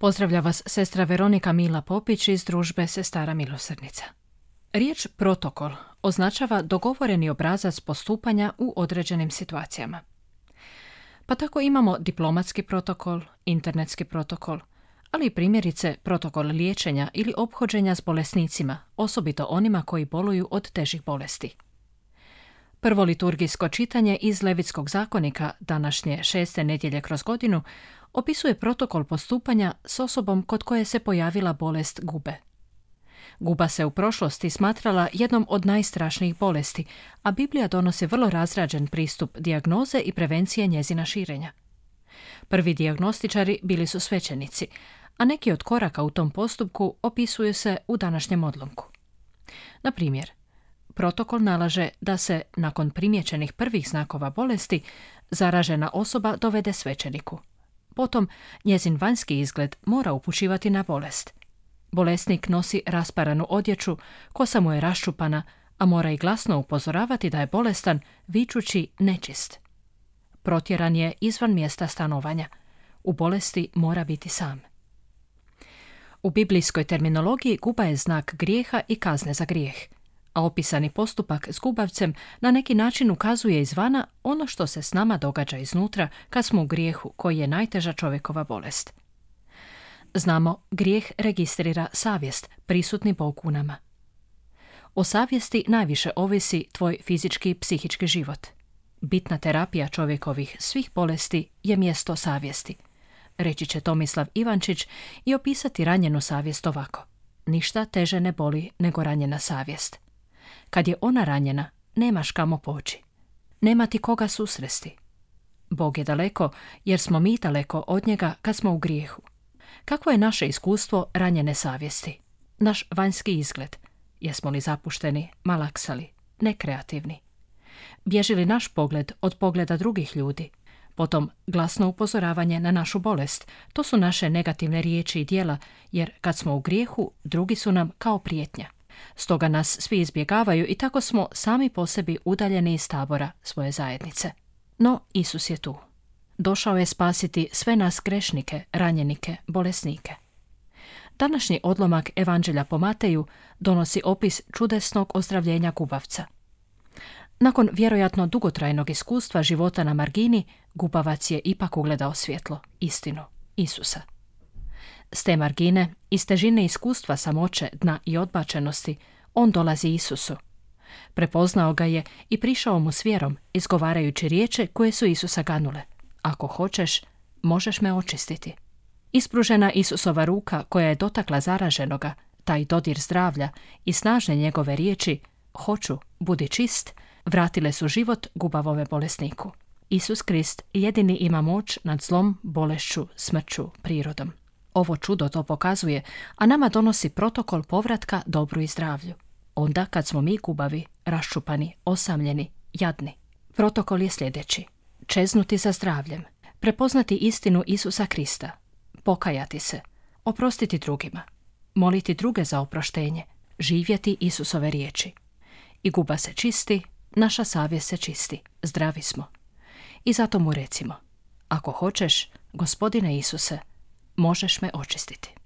Pozdravlja vas sestra Veronika Mila Popić iz družbe Sestara Milosrdnica. Riječ protokol označava dogovoreni obrazac postupanja u određenim situacijama. Pa tako imamo diplomatski protokol, internetski protokol, ali i primjerice protokol liječenja ili ophođenja s bolesnicima, osobito onima koji boluju od težih bolesti. Prvo liturgijsko čitanje iz Levitskog zakonika, današnje šeste nedjelje kroz godinu, opisuje protokol postupanja s osobom kod koje se pojavila bolest gube. Guba se u prošlosti smatrala jednom od najstrašnijih bolesti, a Biblija donosi vrlo razrađen pristup dijagnoze i prevencije njezina širenja. Prvi dijagnostičari bili su svećenici, a neki od koraka u tom postupku opisuju se u današnjem odlomku. Na primjer, protokol nalaže da se, nakon primjećenih prvih znakova bolesti, zaražena osoba dovede svećeniku. Potom, njezin vanjski izgled mora upućivati na bolest. Bolesnik nosi rasparanu odjeću, kosa mu je raščupana, a mora i glasno upozoravati da je bolestan, vičući nečist. Protjeran je izvan mjesta stanovanja. U bolesti mora biti sam. U biblijskoj terminologiji guba je znak grijeha i kazne za grijeh a opisani postupak s gubavcem na neki način ukazuje izvana ono što se s nama događa iznutra kad smo u grijehu koji je najteža čovjekova bolest. Znamo, grijeh registrira savjest, prisutni Bog u nama. O savjesti najviše ovisi tvoj fizički i psihički život. Bitna terapija čovjekovih svih bolesti je mjesto savjesti. Reći će Tomislav Ivančić i opisati ranjenu savjest ovako. Ništa teže ne boli nego ranjena savjest. Kad je ona ranjena, nemaš kamo poći. Nema ti koga susresti. Bog je daleko, jer smo mi daleko od njega kad smo u grijehu. Kakvo je naše iskustvo ranjene savjesti? Naš vanjski izgled? Jesmo li zapušteni, malaksali, nekreativni? Bježi li naš pogled od pogleda drugih ljudi? Potom glasno upozoravanje na našu bolest. To su naše negativne riječi i dijela, jer kad smo u grijehu, drugi su nam kao prijetnja. Stoga nas svi izbjegavaju i tako smo sami po sebi udaljeni iz tabora svoje zajednice. No Isus je tu. Došao je spasiti sve nas grešnike, ranjenike, bolesnike. Današnji odlomak Evanđelja po Mateju donosi opis čudesnog ozdravljenja gubavca. Nakon vjerojatno dugotrajnog iskustva života na margini, gubavac je ipak ugledao svjetlo, istinu, Isusa. S te margine, iz težine iskustva samoće, dna i odbačenosti, on dolazi Isusu. Prepoznao ga je i prišao mu s vjerom, izgovarajući riječe koje su Isusa ganule. Ako hoćeš, možeš me očistiti. Ispružena Isusova ruka koja je dotakla zaraženoga, taj dodir zdravlja i snažne njegove riječi, hoću, budi čist, vratile su život gubavome bolesniku. Isus Krist jedini ima moć nad zlom, bolešću, smrću, prirodom. Ovo čudo to pokazuje, a nama donosi protokol povratka dobru i zdravlju. Onda kad smo mi gubavi, raščupani, osamljeni, jadni. Protokol je sljedeći. Čeznuti za zdravljem, prepoznati istinu Isusa Krista, pokajati se, oprostiti drugima, moliti druge za oproštenje, živjeti Isusove riječi. I guba se čisti, naša savjest se čisti, zdravi smo. I zato mu recimo, ako hoćeš, gospodine Isuse, možeš me očistiti.